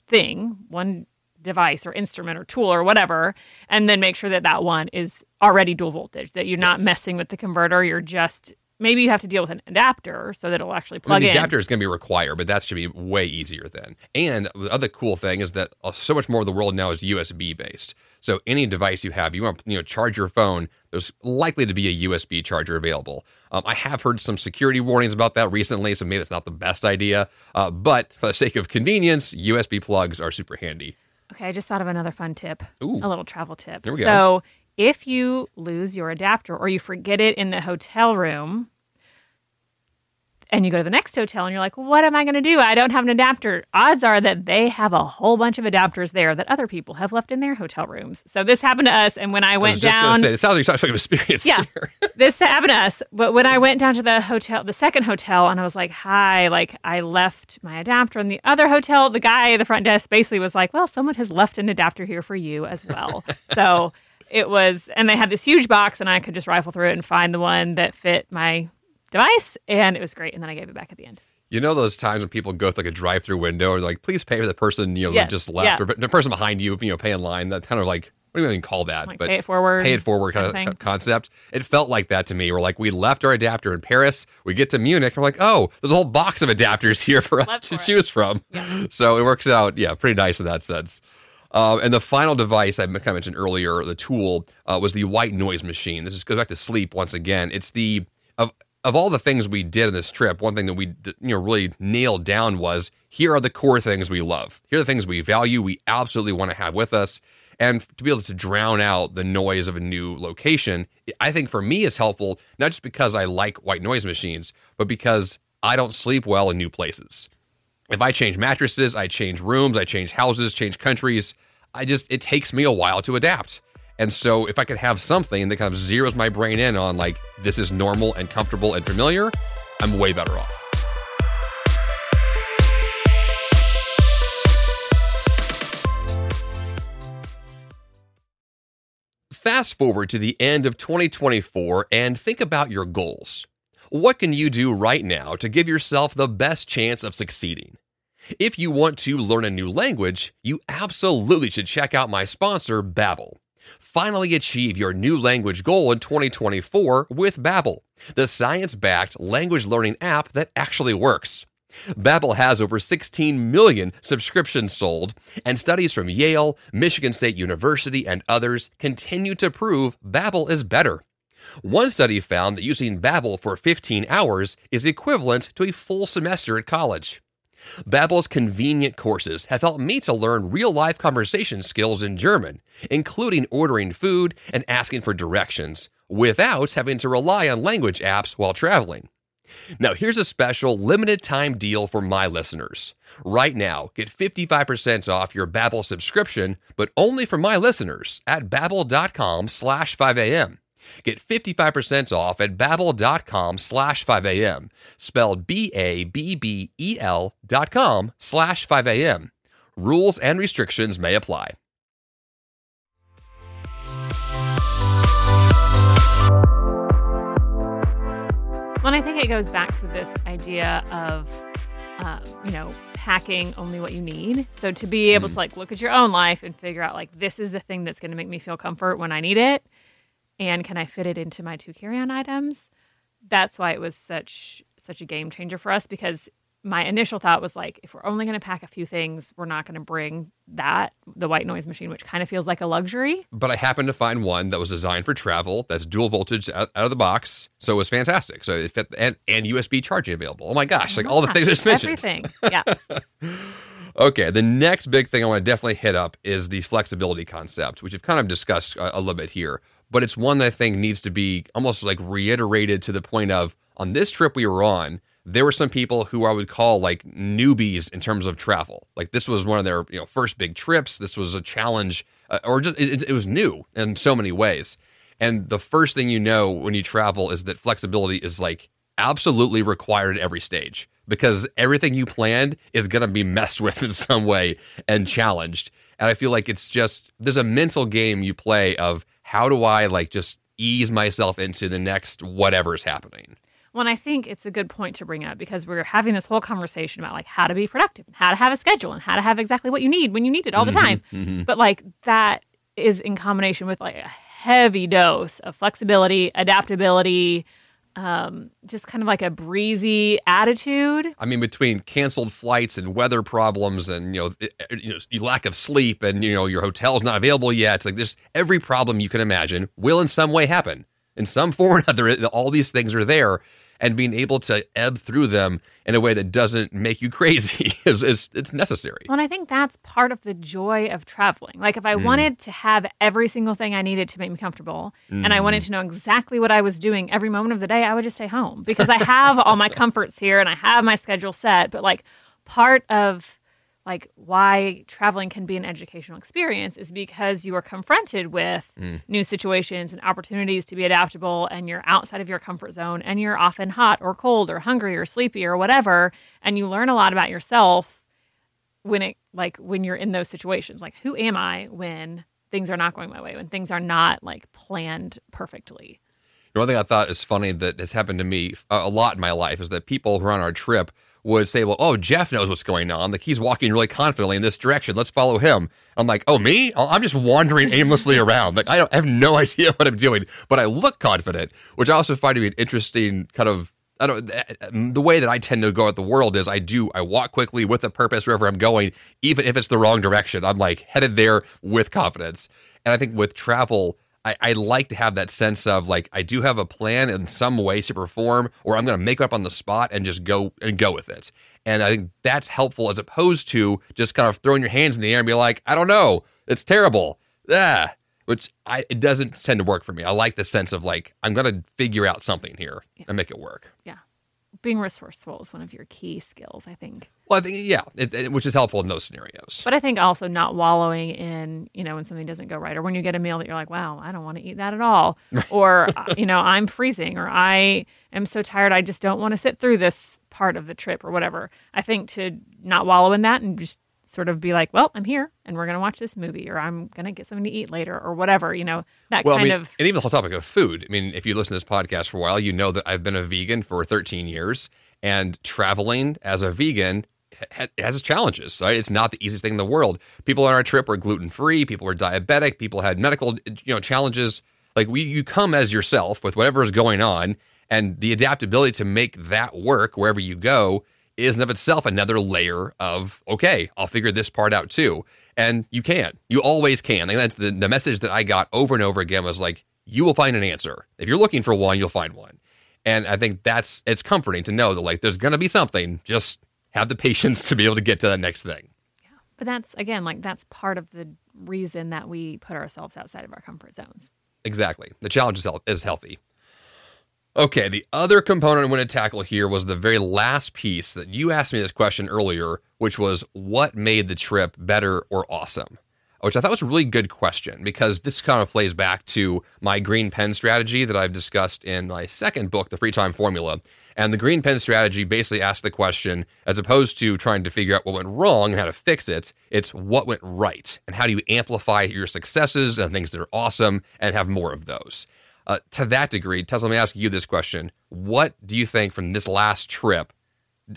thing, one device or instrument or tool or whatever, and then make sure that that one is already dual voltage, that you're not messing with the converter, you're just maybe you have to deal with an adapter so that it'll actually I mean, plug the in. The adapter is going to be required, but that should be way easier then. And the other cool thing is that uh, so much more of the world now is USB based. So any device you have, you want to you know charge your phone. There's likely to be a USB charger available. Um, I have heard some security warnings about that recently, so maybe it's not the best idea. Uh, but for the sake of convenience, USB plugs are super handy. Okay, I just thought of another fun tip, Ooh. a little travel tip. There we go. If you lose your adapter or you forget it in the hotel room, and you go to the next hotel and you're like, what am I going to do? I don't have an adapter. Odds are that they have a whole bunch of adapters there that other people have left in their hotel rooms. So this happened to us. And when I I went was just down, say, it sounds like you're talking about experience Yeah. here. *laughs* this happened to us. But when I went down to the hotel, the second hotel, and I was like, hi, like I left my adapter in the other hotel, the guy at the front desk basically was like, well, someone has left an adapter here for you as well. *laughs* so it was, and they had this huge box, and I could just rifle through it and find the one that fit my device, and it was great. And then I gave it back at the end. You know those times when people go through like a drive-through window and like, please pay for the person you know Yes, just left, yeah. or the person behind you, you know, pay in line. That kind of like what do you even call that? Like but pay it forward. pay it forward kind of thing. concept. It felt like that to me. We're like, we left our adapter in Paris. We get to Munich. We're like, oh, there's a whole box of adapters here for us Left to for it. choose from. So it works out, yeah, pretty nice in that sense. Um, and the final device I kind of mentioned earlier, the tool, uh, was the white noise machine. This is goes back to sleep once again. It's the of of all the things we did in this trip, one thing that we you know really nailed down was here are the core things we love. Here are the things we value. We absolutely want to have with us, and to be able to drown out the noise of a new location, I think for me is helpful. Not just because I like white noise machines, but because I don't sleep well in new places if I change mattresses, I change rooms, I change houses, change countries, I just, it takes me a while to adapt. And so if I could have something that kind of zeroes my brain in on like, this is normal and comfortable and familiar, I'm way better off. Fast forward to the end of 2024 and think about your goals. What can you do right now to give yourself the best chance of succeeding? If you want to learn a new language, you absolutely should check out my sponsor, Babbel. Finally achieve your new language goal in 2024 with Babbel, the science-backed language learning app that actually works. Babbel has over 16 million subscriptions sold, and studies from Yale, Michigan State University, and others continue to prove Babbel is better. One study found that using Babbel for 15 hours is equivalent to a full semester at college. Babbel's convenient courses have helped me to learn real-life conversation skills in German, including ordering food and asking for directions, without having to rely on language apps while traveling. Now, here's a special limited time deal for my listeners. Right now, get 55% off your Babbel subscription, but only for my listeners at babbel.com slash 5am. Get 55% off at babbel.com slash 5am, spelled B-A-B-B-E-L dot com slash 5am. Rules and restrictions may apply. Well, I think it goes back to this idea of, um, you know, packing only what you need. So to be able to like look at your own life and figure out like this is the thing that's going to make me feel comfort when I need it, and can I fit it into my two carry-on items? That's why it was such such a game changer for us because my initial thought was like, if we're only going to pack a few things, we're not going to bring that the white noise machine, which kind of feels like a luxury. But I happened to find one that was designed for travel, that's dual voltage out, out of the box. So it was fantastic. So it fit, and, and USB charging available. Oh my gosh, like all the things I just mentioned. Everything. Yeah. *laughs* Okay, the next big thing I want to definitely hit up is the flexibility concept, which we've kind of discussed a, a little bit here. But it's one that I think needs to be almost like reiterated to the point of on this trip we were on, there were some people who I would call like newbies in terms of travel. Like this was one of their you know first big trips. This was a challenge, uh, or just it, it was new in so many ways. And the first thing you know when you travel is that flexibility is like absolutely required at every stage because everything you planned is going to be messed *laughs* with in some way and challenged. And I feel like it's just there's a mental game you play of how do I like just ease myself into the next whatever's happening. Well, and I think it's a good point to bring up because we're having this whole conversation about like how to be productive and how to have a schedule and how to have exactly what you need when you need it all the mm-hmm, time. Mm-hmm. But like that is in combination with like a heavy dose of flexibility, adaptability, um, just kind of like a breezy attitude. I mean, between canceled flights and weather problems, and you know, it- you know, lack of sleep, and you know, your hotel's not available yet. It's like there's every problem you can imagine will in some way happen in some form or *laughs* another. All these things are there, and being able to ebb through them in a way that doesn't make you *laughs* crazy is, is it's necessary. Well, and I think that's part of the joy of traveling. Like if I Mm. wanted to have every single thing I needed to make me comfortable and Mm. I wanted to know exactly what I was doing every moment of the day, I would just stay home because I have all my *laughs* comforts here and I have my schedule set. But like part of like why traveling can be an educational experience is because you are confronted with Mm. new situations and opportunities to be adaptable and you're outside of your comfort zone and you're often hot or cold or hungry or sleepy or whatever and you learn a lot about yourself when it like when you're in those situations like who am i when things are not going my way when things are not like planned perfectly One thing I thought is funny that has happened to me a a lot in my life is that people who are on our trip would say, "Well, oh, Jeff knows what's going on. Like he's walking really confidently in this direction. Let's follow him." I'm like, "Oh, me? Oh, I'm just wandering aimlessly around. Like I, don't, I have no *laughs* idea what I'm doing, but I look confident." Which I also find to be an interesting kind of I don't uh, um, the way that I tend to go at the world is I do I walk quickly with a purpose wherever I'm going, even if it's the wrong direction. I'm like headed there with confidence. And I think with travel, I, I like to have that sense of like I do have a plan in some way, shape, or form, or I'm going to make up on the spot and just go and go with it. And I think that's helpful as opposed to just kind of throwing your hands in the air and be like, I don't know, it's terrible. Ah, which I it doesn't tend to work for me. I like the sense of like I'm going to figure out something here yeah. and make it work. Yeah being resourceful is one of your key skills, I think. Well, I think yeah, it, it, which is helpful in those scenarios. But I think also not wallowing in you know when something doesn't go right, or when you get a meal that you're like, wow, I don't want to eat that at all, or uh, *laughs* you know I'm freezing, or I am so tired, I just don't want to sit through this part of the trip, or whatever. I think to not wallow in that and just sort of be like, well, I'm here and we're going to watch this movie or I'm going to get something to eat later or whatever, you know, that well, kind I mean, of. And even the whole topic of food. I mean, if you listen to this podcast for a while, you know that I've been a vegan for 13 years and traveling as a vegan has its challenges, right? It's not the easiest thing in the world. People on our trip were gluten free. People were diabetic. People had medical, you know, challenges. Like we, you come as yourself with whatever is going on, and the adaptability to make that work wherever you go is in of itself another layer of okay, I'll figure this part out too. And you can. You always can. Like that's the, the message that I got over and over again was like, you will find an answer. If you're looking for one, you'll find one. And I think that's it's comforting to know that like there's gonna be something. Just have the patience to be able to get to the next thing. Yeah. But that's again, like that's part of the reason that we put ourselves outside of our comfort zones. Exactly. The challenge is, is healthy. Okay, the other component I want to tackle here was the very last piece that you asked me this question earlier, which was what made the trip better or awesome? Which I thought was a really good question because this kind of plays back to my green pen strategy that I've discussed in my second book, The Free Time Formula. And the green pen strategy basically asks the question, as opposed to trying to figure out what went wrong and how to fix it, it's what went right and how do you amplify your successes and things that are awesome and have more of those. Uh, to that degree, Tessa, let me ask you this question. What do you think from this last trip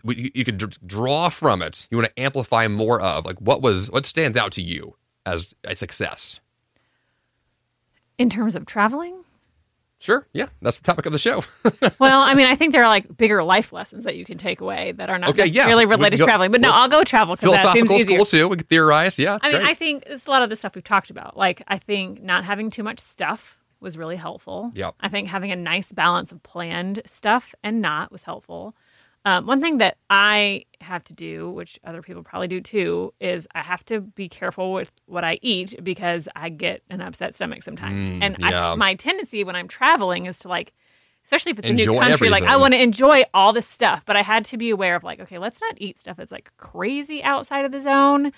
you, you could d- draw from it, you want to amplify more of? Like, what was, what stands out to you as a success? In terms of traveling? Sure. Yeah, that's the topic of the show. *laughs* well, I mean, I think there are like bigger life lessons that you can take away that are not okay, necessarily yeah. related to traveling. But no, I'll go travel because that seems easier. cool too. We can theorize. Yeah, I mean, great. I think it's a lot of the stuff we've talked about. Like, I think not having too much stuff was really helpful. Yeah. I think having a nice balance of planned stuff and not was helpful. Um, one thing that I have to do, which other people probably do too, is I have to be careful with what I eat because I get an upset stomach sometimes. Mm, and yeah. I, my tendency when I'm traveling is to like, especially if it's enjoy a new country, everything. like I want to enjoy all this stuff, but I had to be aware of like, okay, let's not eat stuff that's like crazy outside of the zone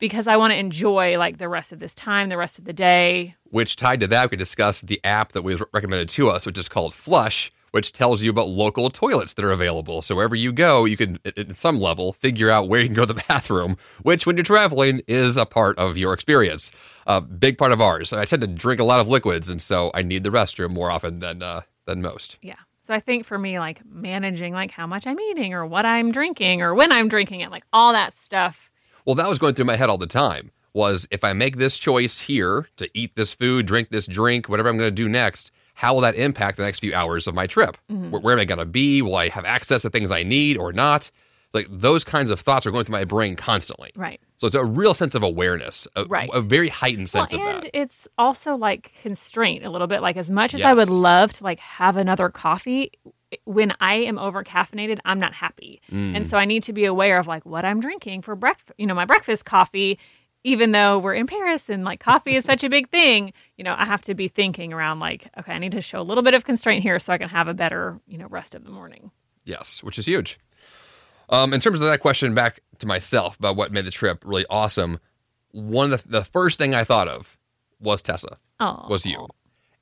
because I want to enjoy like the rest of this time, the rest of the day. Which tied to that, we discussed the app that was recommended to us, which is called Flush, which tells you about local toilets that are available. So wherever you go, you can, at some level, figure out where you can go to the *laughs* bathroom, which when you're traveling is a part of your experience. A big part of ours. I tend to drink a lot of liquids, and so I need the restroom more often than uh, than most. Yeah. So I think for me, like managing like how much I'm eating or what I'm drinking or when I'm drinking it, like all that stuff well, that was going through my head all the time. Was if I make this choice here to eat this food, drink this drink, whatever I'm going to do next, how will that impact the next few hours of my trip? Mm-hmm. Where, where, am I going to be? Will I have access to things I need or not? Like those kinds of thoughts are going through my brain constantly. Right. So it's a real sense of awareness, a, right. a very heightened sense well, of that. And it's also like constraint a little bit. Like as much as yes. I would love to like have another coffee, when I am over caffeinated, I'm not happy. Mm. And so I need to be aware of like what I'm drinking for breakfast, you know, my breakfast coffee, even though we're in Paris and like coffee is such a big thing, you know, I have to be thinking around like, okay, I need to show a little bit of constraint here so I can have a better, you know, rest of the morning. Yes, which is huge. Um, in terms of that question, back to myself about what made the trip really awesome, one of the, the first thing I thought of was Tessa. Oh, was you.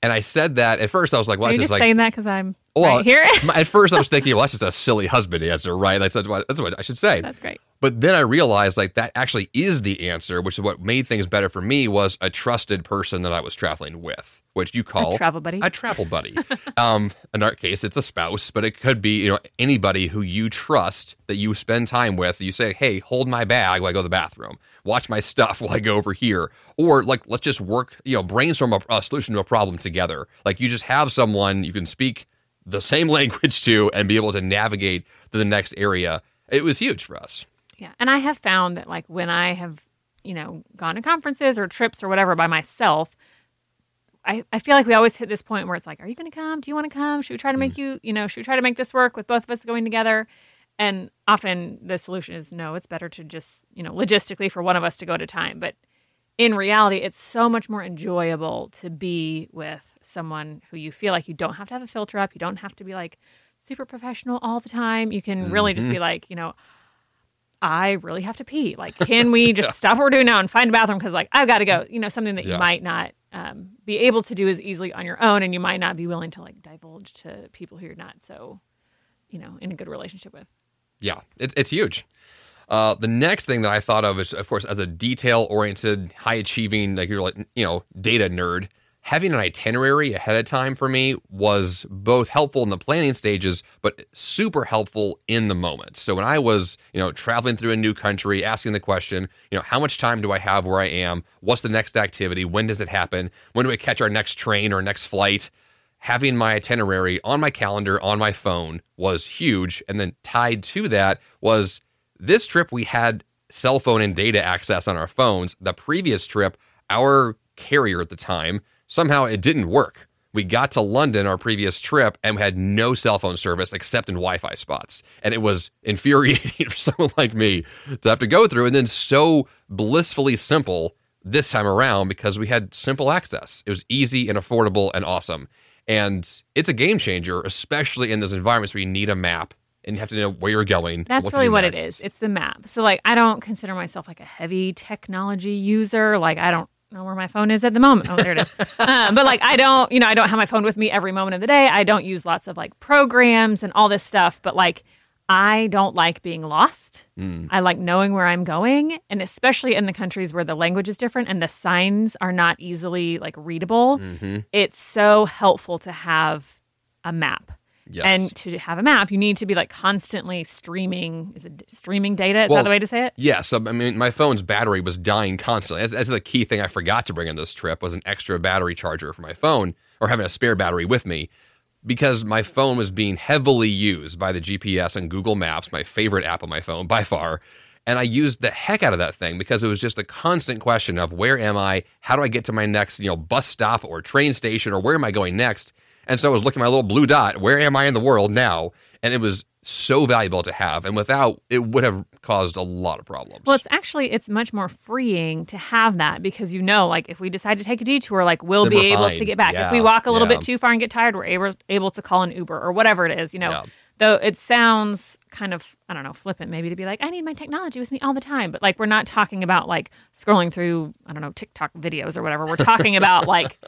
And I said that at first. I was like, "Well, Are you just like, saying that because I'm Well, right here. at first I was *laughs* thinking, well, that's just a silly husband answer, right? That's, that's, what, that's what I should say. That's great. But then I realized like that actually is the answer, which is what made things better for me was a trusted person that I was traveling with, which you call A travel buddy. a travel buddy. *laughs* um, in our case, it's a spouse, but it could be you know anybody who you trust that you spend time with. You say, "Hey, hold my bag while I go to the bathroom. Watch my stuff *laughs* while I go over here," or like let's just work, you know, brainstorm a, a solution to a problem together. Like you just have someone you can speak the same *laughs* language to and be able to navigate to the next area. It was huge for us. Yeah. And I have found that like when I have, you know, gone to conferences or trips or whatever by myself, I, I feel like we always hit this point where it's like, are you going to come? Do you want to come? Should we try to make mm. you, you know, should we try to make this work with both of us going together? And often the solution is no, it's better to just, you know, logistically for one of us to go at a time. But in reality, it's so much more enjoyable to be with someone who you feel like you don't have to have a filter up. You don't have to be like super professional all the time. You can really just be like, you know, I really have to pee. Like, can we *laughs* just stop what we're doing now and find a bathroom? Because, like, I've got to go. You know, something that Yeah. you might not um, be able to do as easily on your own, and you might not be willing to like divulge to people who you're not so, you know, in a good relationship with. Yeah, it's it's huge. Uh, the next thing that I thought of is, of course, as a detail-oriented, high-achieving, like you're like you know, data nerd. Having an itinerary ahead of time for me was both helpful in the planning stages, but super helpful in the moment. So when I was, you know, traveling through a new country, asking the question, you know, how much time do I have where I am? What's the next activity? When does it happen? When do we catch our next train or next flight? having my itinerary on my calendar on my phone was huge. And then tied to that was this trip, we had cell phone and data access on our phones. The previous trip, our carrier at the time, somehow it didn't work. We got to London, our previous trip, and we had no cell phone service except in Wi Fi spots. And it was *laughs* infuriating for someone like me to have to go through. And then so blissfully simple this time around because we had simple access. It was easy and affordable and awesome. And it's a game changer, especially in those environments where you need a map and you have to know where you're going. That's really what it next. is. It's the map. So like I don't consider myself like a heavy technology user. Like I don't know where my phone is at the moment. Oh, there it is. um, *laughs* but like I don't, you know, I don't have my phone with me every moment of the day. I don't use lots of like programs and all this stuff. But like I don't like being lost. Mm. I like knowing where I'm going, and especially in the countries where the language is different and the signs are not easily like readable. Mhm. It's so helpful to have a map. Yes. And to have a map, you need to be like constantly streaming. Is it streaming data? Is Well, that the way to say it? Yes, um, I mean my phone's battery was dying constantly. That's, that's the key thing I forgot to bring on this trip was an extra battery charger for my phone or having a spare battery with me because my phone was being heavily used by the GPS and Google Maps, my favorite app on my phone by far. And I used the heck out of that thing because it was just a constant question of where am I? How do I get to my next, you know, bus stop or train station or where am I going next? And so I was looking at my little blue dot, where am I in the world now? And it was so valuable to have. And without, it would have caused a lot of problems. Well, it's actually it's much more freeing to have that because you know, like if we decide to take a detour, like we'll Then be able fine. to get back. if we walk a little yeah. bit too far and get tired, we're able able to call an Uber or whatever it is. You know, Yeah. though it sounds kind of I don't know flippant maybe to be like I need my technology with me all the time, but like we're not talking about like scrolling through I don't know TikTok videos or whatever. We're talking about like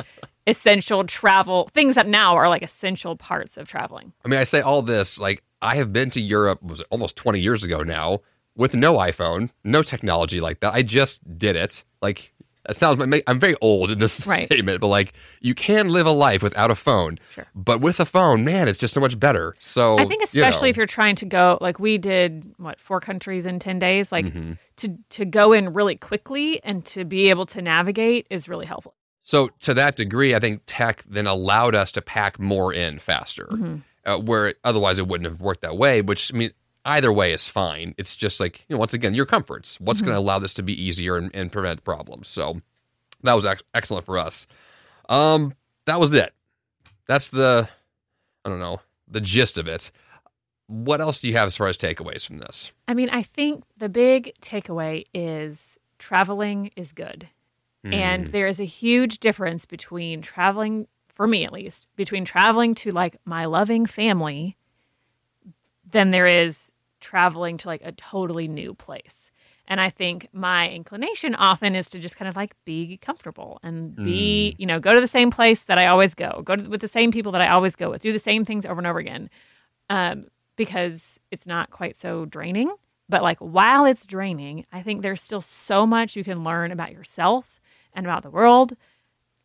essential travel things that now are like essential parts of traveling. I mean, I say all this like I have been to Europe was almost 20 years ago now with no iPhone, no technology like that. I just did it. Like it sounds I'm very old in this *laughs* Right. statement, but like you can live a life without a phone. Sure. But with a phone, man, it's just so much better. So I think you especially know. if you're trying to go like we did what four countries in 10 days like Mhm. to to go in really quickly and to be able to navigate is really helpful. So to that degree, I think tech then allowed us to pack more in faster, Mhm. uh, where it, otherwise it wouldn't have worked that way. Which I mean, either way is fine. It's just like you know, once again, your comforts. What's going to allow this to be easier and, and prevent problems? So that was ex- excellent for us. Um, that was it. That's the I don't know the gist of it. What else do you have as far as takeaways from this? I mean, I think the big takeaway is traveling is good. And Mm, there is a huge difference between traveling for me at least, between traveling to like my loving family than there is traveling to like a totally new place. And I think my inclination often is to just kind of like be comfortable and be, you know, go to the same place that I always go, go to, with the same people that I always go with, do the same things over and over again, um, because it's not quite so draining. But like while it's draining, I think there's still so much you can learn about yourself and about the world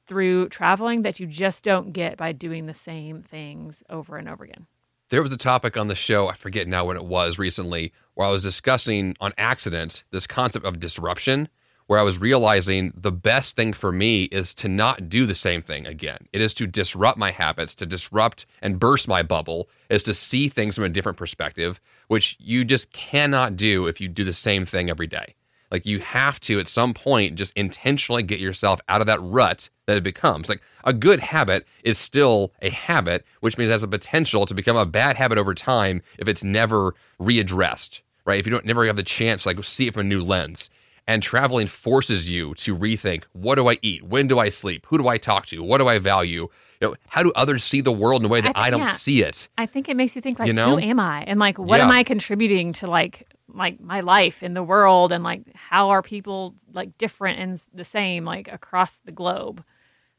through traveling that you just don't get by doing the same things over and over again. There was a topic on the show, I forget now when it was recently, where I was discussing on accident this concept of disruption, where I was realizing the best thing for me is to not do the same thing again. It is to disrupt my habits, to disrupt and burst my bubble, is to see things from a different perspective, which you just cannot do if you do the same thing every day. Like you have to at some point just intentionally get yourself out of that rut that it becomes. Like a good habit is still a habit, which means it has a potential to become a bad habit over time if it's never readdressed, right? If you don't never have the chance to like see it from a new lens. And traveling forces you to rethink what do I eat? When do I sleep? Who do I talk to? What do I value? You know, how do others see the world in a way that I, I- don't yeah. see it? I think it makes you think like, You know? who am I? And like, what am I contributing to like, like my life in the world? And like, how are people like different and the same like across the globe?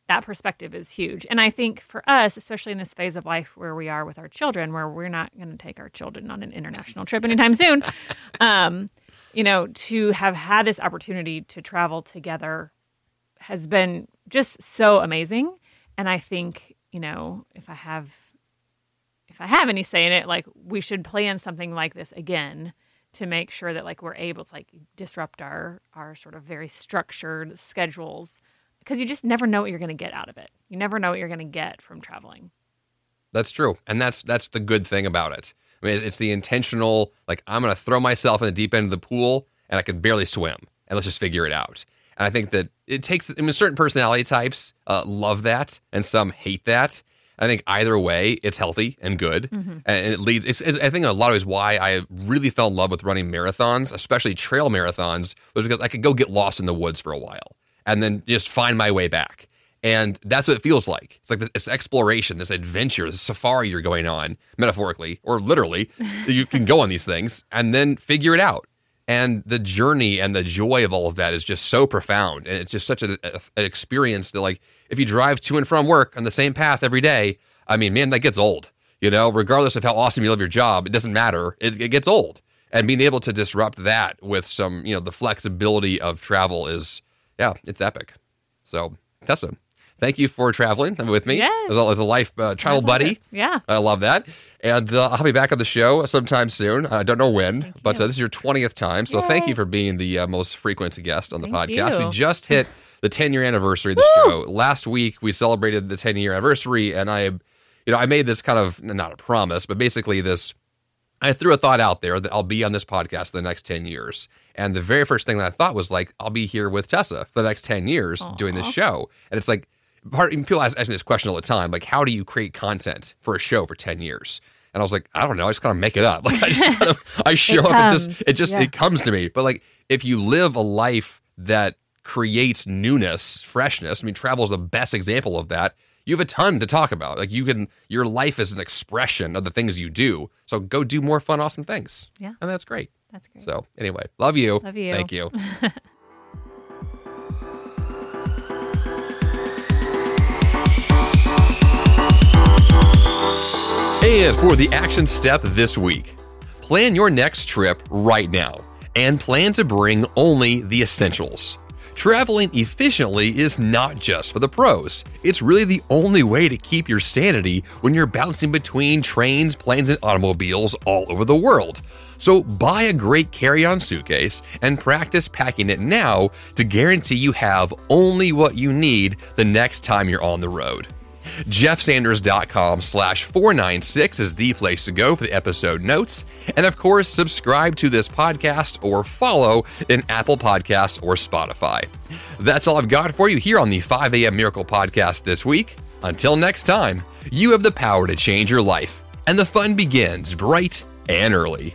That perspective is huge. And I think for us, especially in this phase of life where we are with our children, where we're not going to take our children on an international trip anytime *laughs* soon, um, you know, to have had this opportunity to travel together has been just so amazing. And I think, you know, if I have if I have any say in it, like we should plan something like this again to make sure that like we're able to like disrupt our our sort of very structured schedules because you just never know what you're going to get out of it. You never know what you're going to get from traveling. That's true, and that's that's the good thing about it. I mean, it's the intentional. Like I'm going to throw myself in the deep end of the pool, and I can barely swim, and let's just figure it out. And I think that it takes. I mean, certain personality types uh, love that, and some hate that. I think either way, it's healthy and good, mm-hmm. and it leads. It's, it's, I think in a lot of ways why I really fell in love with running marathons, especially trail marathons, was because I could go get lost in the woods for a while and then just find my way back. And that's what it feels like. It's like this exploration, this adventure, this safari you're going on, metaphorically or literally. you can go on these things and then figure it out. And the journey and the joy of all of that is just so profound. And it's just such a, a- an experience that, like, if you drive to and from work on the same path every day, I mean, man, that gets old. You know, regardless of how awesome you love your job, it doesn't matter. It, it gets old. And being able to disrupt that with some, you know, the flexibility of travel is, yeah, it's epic. So, Tessa, thank you for traveling with me Yes. as, a, as a life uh, travel buddy. pleasure. Yeah. I love that. And uh, I'll be back on the show sometime soon. I don't know when, but uh, this is your 20th time. So thank you for being the uh, most frequent guest on the Thank podcast. you. We just *laughs* hit the 10 year anniversary of the show. Last week, we celebrated the 10 year anniversary. And I, you know, I made this kind of not a promise, but basically this I threw a thought out there that I'll be on this podcast the next 10 years. And the very first thing that I thought was like, I'll be here with Tessa for the next 10 years doing this show. And it's like, part, people ask, ask me this question all the time like, how do you create content for a show for 10 years? And I was like, I don't know. I just kind of make it up. *laughs* Like, I just kind of, I *laughs* show up and just, it just, yeah. it comes to me. But like, if you live a life that creates newness, freshness, I mean, travel is the best example of that. You have a ton to talk about. Like, you can, your life is an expression of the things you do. So go do more fun, awesome things. Yeah. And that's great. That's great. So, anyway, love you. Love you. Thank you. *laughs* and for the action step this week, plan your next trip right now and plan to bring only the essentials. Traveling efficiently is not just for the pros. It's really the only way to keep your sanity when you're bouncing between trains, planes, and automobiles all over the world. So buy a great carry on suitcase and practice packing it now to guarantee you have only what you need the next time you're on the road. jeffsanders.com slash 496 is the place to go for the episode notes. And of course, subscribe to this podcast or follow in Apple Podcasts or Spotify. That's all I've got for you here on the 5 a.m. Miracle Podcast this week. Until next time, you have the power to change your life, and the fun begins bright and early.